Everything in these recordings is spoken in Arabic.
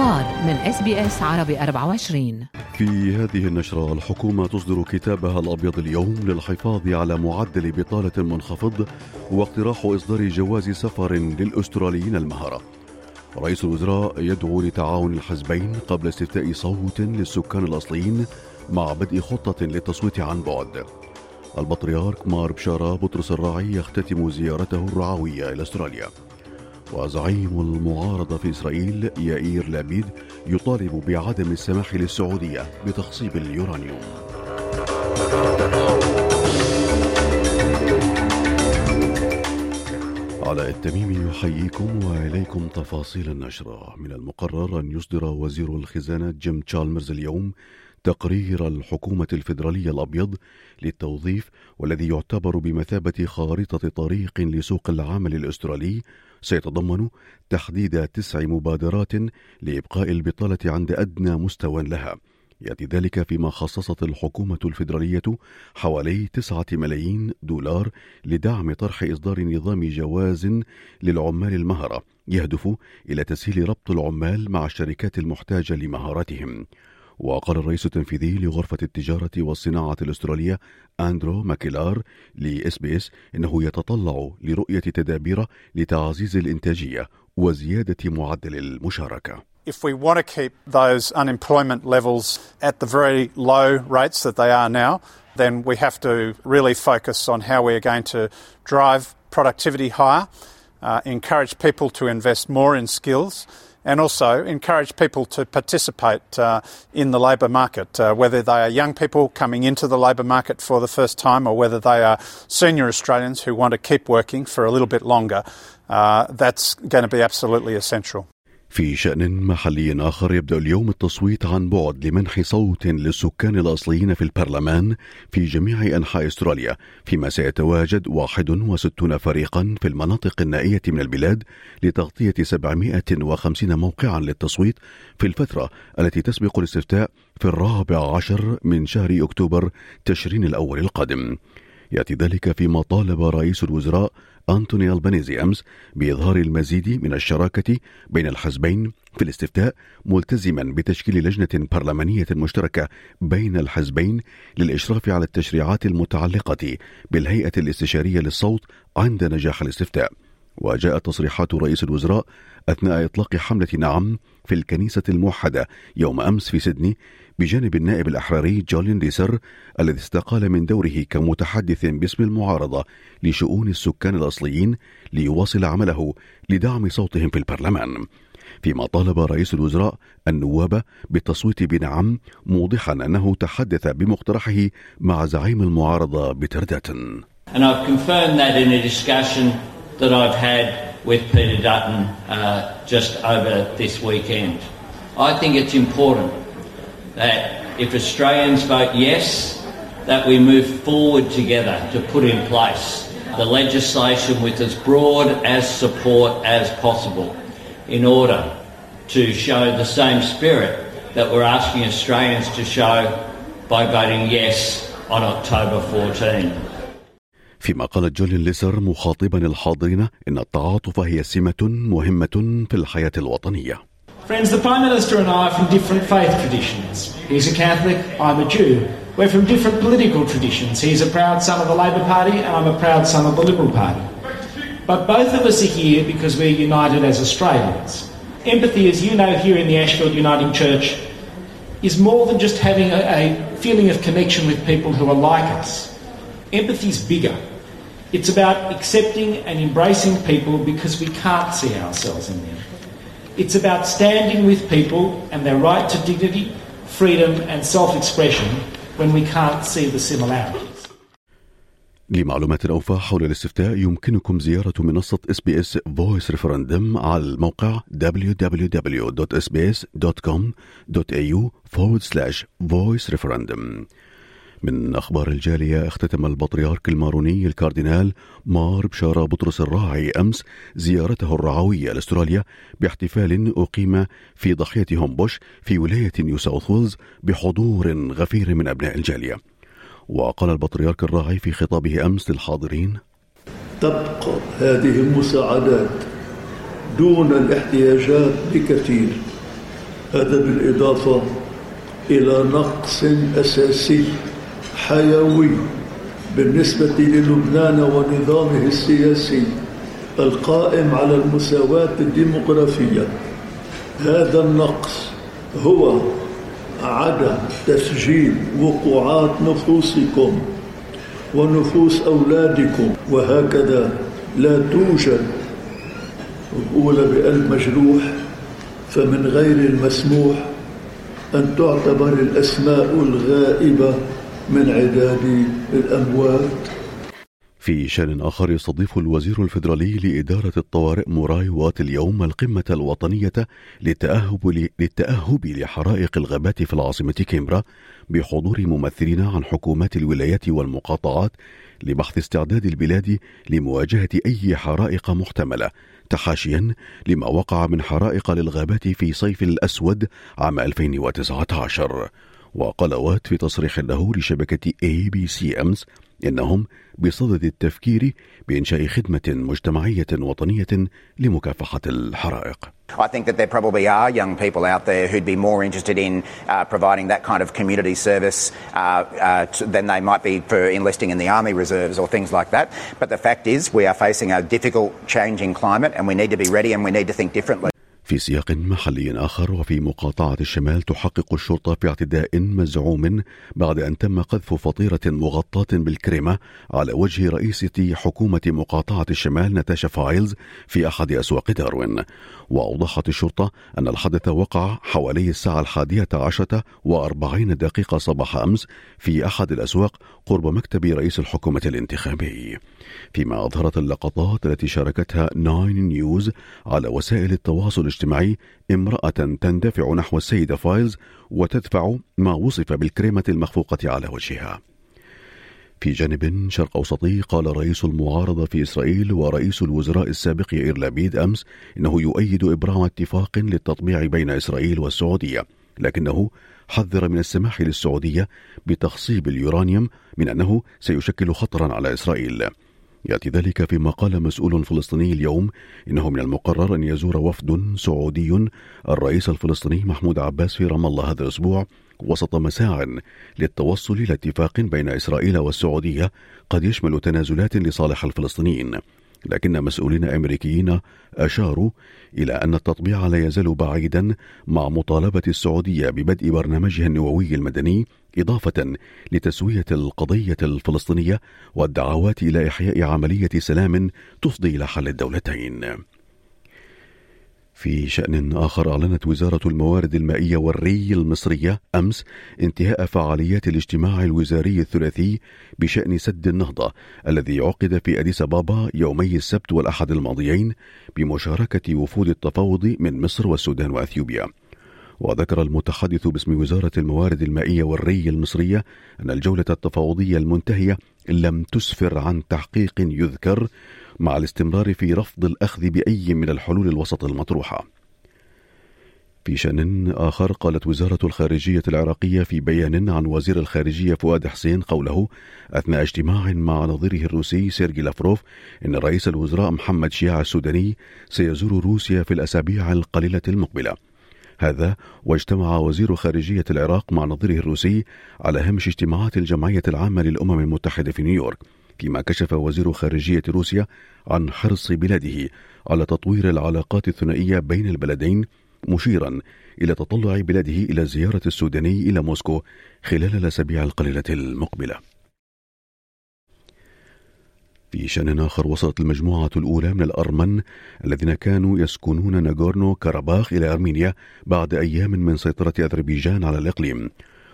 الأخبار من SBS عربي 24 في هذه النشرة الحكومة تصدر كتابها الأبيض اليوم للحفاظ على معدل بطالة منخفض واقتراح إصدار جواز سفر للأستراليين المهرة رئيس الوزراء يدعو لتعاون الحزبين قبل استفتاء صوت للسكان الأصليين مع بدء خطة للتصويت عن بعد. البطريرك مار بشارة بطرس الراعي يختتم زيارته الرعوية إلى أستراليا. وزعيم المعارضة في إسرائيل يائير لابيد يطالب بعدم السماح للسعودية بتخصيب اليورانيوم. علاء التميمي يحييكم وإليكم تفاصيل النشرة من المقرر أن يصدر وزير الخزانة جيم تشالمرز اليوم تقرير الحكومة الفيدرالية الأبيض للتوظيف والذي يعتبر بمثابة خارطة طريق لسوق العمل الأسترالي سيتضمن تحديد تسع مبادرات لإبقاء البطالة عند أدنى مستوى لها. يأتي ذلك فيما خصصت الحكومة الفيدرالية حوالي تسعة ملايين دولار لدعم طرح إصدار نظام جواز للعمال المهرة يهدف إلى تسهيل ربط العمال مع الشركات المحتاجة لمهاراتهم. وقال الرئيس التنفيذي لغرفة التجارة والصناعة الأسترالية أندرو ماكيلار لإس بي إس إنه يتطلع لرؤية تدابير لتعزيز الإنتاجية وزيادة معدل المشاركة. If we want to keep those unemployment levels at the very low rates that they are now, then we have to really focus on how we are going to drive productivity higher, uh, encourage people to invest more in skills, and also encourage people to participate uh, in the labour market, uh, whether they are young people coming into the labour market for the first time or whether they are senior Australians who want to keep working for a little bit longer. Uh, that's going to be absolutely essential. في شأن محلي آخر يبدأ اليوم التصويت عن بعد لمنح صوت للسكان الأصليين في البرلمان في جميع أنحاء أستراليا فيما سيتواجد 61 فريقا في المناطق النائية من البلاد لتغطية 750 موقعا للتصويت في الفترة التي تسبق الاستفتاء في الرابع عشر من شهر أكتوبر تشرين الأول القادم. يأتي ذلك فيما طالب رئيس الوزراء أنتوني ألبانيزي أمس بإظهار المزيد من الشراكة بين الحزبين في الاستفتاء ملتزما بتشكيل لجنة برلمانية مشتركة بين الحزبين للإشراف على التشريعات المتعلقة بالهيئة الاستشارية للصوت عند نجاح الاستفتاء. وجاءت تصريحات رئيس الوزراء أثناء إطلاق حملة نعم في الكنيسة الموحدة يوم أمس في سيدني بجانب النائب الأحراري جولين ديسر الذي استقال من دوره كمتحدث باسم المعارضة لشؤون السكان الأصليين ليواصل عمله لدعم صوتهم في البرلمان. فيما طالب رئيس الوزراء النواب بالتصويت بنعم موضحا أنه تحدث بمقترحه مع زعيم المعارضة بتردات. And I've confirmed that in a discussion that I've had with Peter Dutton uh, just over this weekend. I think it's important that if Australians vote yes, that we move forward together to put in place the legislation with as broad as support as possible in order to show the same spirit that we're asking Australians to show by voting yes on October 14. فيما قالت جولين ليسر مخاطبا الحاضرين ان التعاطف هي سمه مهمه في الحياه الوطنيه. Friends, the Prime Minister and I are from different faith traditions. He's a Catholic, I'm a Jew. We're from different political traditions. He's a proud son of the Labor Party, and I'm a proud son of the Liberal Party. But both of us are here because we're united as Australians. Empathy, as you know here in the Ashfield Uniting Church, is more than just having a, a feeling of connection with people who are like us. Empathy is bigger. It's about accepting and embracing people because we can't see ourselves in them. It's about standing with people and their right to dignity, freedom, and self expression when we can't see the similarities. لمعلومات أوفى حول الاستفتاء يمكنكم زيارة منصة اس بي اس فويس ريفرندم على الموقع www.sbs.com.au forward slash voice referendum من أخبار الجالية اختتم البطريرك الماروني الكاردينال مار بشارة بطرس الراعي أمس زيارته الرعوية لأستراليا باحتفال أقيم في ضاحية هومبوش في ولاية نيو ساوث ويلز بحضور غفير من أبناء الجالية. وقال البطريرك الراعي في خطابه أمس للحاضرين تبقى هذه المساعدات دون الاحتياجات بكثير. هذا بالإضافة إلى نقص أساسي حيوي بالنسبة للبنان ونظامه السياسي القائم على المساواة الديمقراطية. هذا النقص هو عدم تسجيل وقوعات نفوسكم ونفوس أولادكم وهكذا لا توجد أولى بقلب مجروح فمن غير المسموح أن تعتبر الأسماء الغائبة من عداد الأموات. في شأن آخر يستضيف الوزير الفيدرالي لإدارة الطوارئ موراي وات اليوم القمة الوطنية للتأهب, للتأهب لحرائق الغابات في العاصمة كيمبرا بحضور ممثلين عن حكومات الولايات والمقاطعات لبحث استعداد البلاد لمواجهة أي حرائق محتملة تحاشيا لما وقع من حرائق للغابات في صيف الأسود عام 2019 وقال وات في تصريح له لشبكة ABC امس انهم بصدد التفكير بانشاء خدمه مجتمعيه وطنيه لمكافحه الحرائق. I think that there probably are young people out there who'd be more interested in uh, providing that kind of community service uh, uh, than they might be for enlisting in the army reserves or things like that. But the fact is, we are facing a difficult, changing climate, and we need to be ready and we need to think differently. في سياق محلي آخر وفي مقاطعة الشمال تحقق الشرطة في اعتداء مزعوم بعد أن تم قذف فطيرة مغطاة بالكريمة على وجه رئيسة حكومة مقاطعة الشمال ناتاشا فايلز في أحد أسواق داروين. وأوضحت الشرطة أن الحدث وقع حوالي الساعة الحادية عشرة وأربعين دقيقة صباح أمس في أحد الأسواق قرب مكتب رئيس الحكومة الانتخابي. فيما أظهرت اللقطات التي شاركتها Nine News على وسائل التواصل الاجتماعي امرأة تندفع نحو السيدة فايلز وتدفع ما وصف بالكريمة المخفوقة على وجهها. في جانب شرق أوسطي قال رئيس المعارضة في إسرائيل ورئيس الوزراء السابق يائير لبيد أمس إنه يؤيد إبرام اتفاق للتطبيع بين إسرائيل والسعودية لكنه حذر من السماح للسعودية بتخصيب اليورانيوم من أنه سيشكل خطرا على إسرائيل. يأتي ذلك فيما قال مسؤول فلسطيني اليوم إنه من المقرر أن يزور وفد سعودي الرئيس الفلسطيني محمود عباس في رام الله هذا الأسبوع وسط مساع للتوصل إلى اتفاق بين إسرائيل والسعودية قد يشمل تنازلات لصالح الفلسطينيين. لكن مسؤولين أمريكيين أشاروا إلى أن التطبيع لا يزال بعيدا مع مطالبة السعودية ببدء برنامجها النووي المدني إضافة لتسوية القضية الفلسطينية والدعوات إلى إحياء عملية سلام تفضي إلى حل الدولتين. في شأن آخر أعلنت وزارة الموارد المائية والري المصرية أمس انتهاء فعاليات الاجتماع الوزاري الثلاثي بشأن سد النهضة الذي عقد في أديس بابا يومي السبت والأحد الماضيين بمشاركة وفود التفاوض من مصر والسودان وأثيوبيا. وذكر المتحدث باسم وزارة الموارد المائية والري المصرية أن الجولة التفاوضية المنتهية لم تسفر عن تحقيق يذكر مع الاستمرار في رفض الأخذ بأي من الحلول الوسط المطروحة. في شأن آخر قالت وزارة الخارجية العراقية في بيان عن وزير الخارجية فؤاد حسين قوله أثناء اجتماع مع نظيره الروسي سيرجي لافروف إن رئيس الوزراء محمد شياع السوداني سيزور روسيا في الأسابيع القليلة المقبلة. هذا واجتمع وزير خارجية العراق مع نظيره الروسي على هامش اجتماعات الجمعية العامة للأمم المتحدة في نيويورك فيما كشف وزير خارجية روسيا عن حرص بلاده على تطوير العلاقات الثنائية بين البلدين مشيرا إلى تطلع بلاده إلى زيارة السوداني إلى موسكو خلال الأسابيع القليلة المقبلة. في شأن آخر وصلت المجموعة الأولى من الأرمن الذين كانوا يسكنون ناغورنو كاراباخ إلى أرمينيا بعد أيام من سيطرة أذربيجان على الإقليم.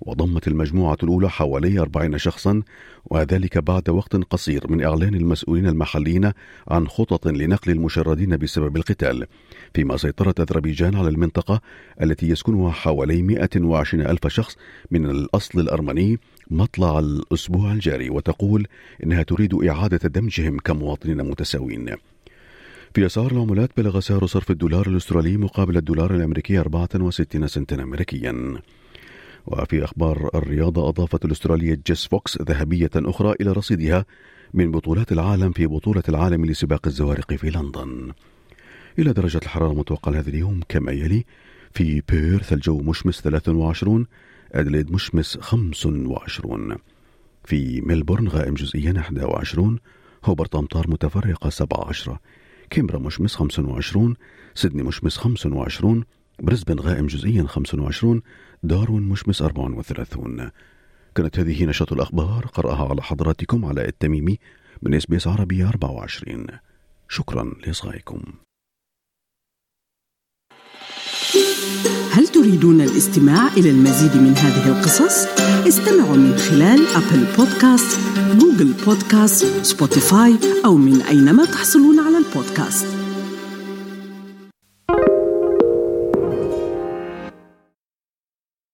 وضمت المجموعة الأولى حوالي 40 شخصا وذلك بعد وقت قصير من إعلان المسؤولين المحليين عن خطط لنقل المشردين بسبب القتال فيما سيطرت أذربيجان على المنطقة التي يسكنها حوالي 120 ألف شخص من الأصل الأرمني مطلع الأسبوع الجاري وتقول إنها تريد إعادة دمجهم كمواطنين متساوين. في أسعار العملات بلغ سعر صرف الدولار الأسترالي مقابل الدولار الأمريكي 64 سنتا أمريكيا. وفي أخبار الرياضة أضافت الأسترالية جيس فوكس ذهبية أخرى إلى رصيدها من بطولات العالم في بطولة العالم لسباق الزوارق في لندن. إلى درجة الحرارة المتوقعة لهذا اليوم كما يلي في بيرث الجو مشمس 23 أدليد مشمس 25 في ملبورن غائم جزئيا 21 هوبرت أمطار متفرقة 17 كيمبرا مشمس 25 سيدني مشمس 25 بريسبن غائم جزئيا 25 داروين مشمس 34 كانت هذه نشاط الأخبار قرأها على حضراتكم علاء التميمي من SBS عربي 24 شكرا لإصغائكم. هل تريدون الاستماع إلى المزيد من هذه القصص؟ استمعوا من خلال Apple Podcasts، Google Podcasts، Spotify أو من أينما تحصلون على البودكاست.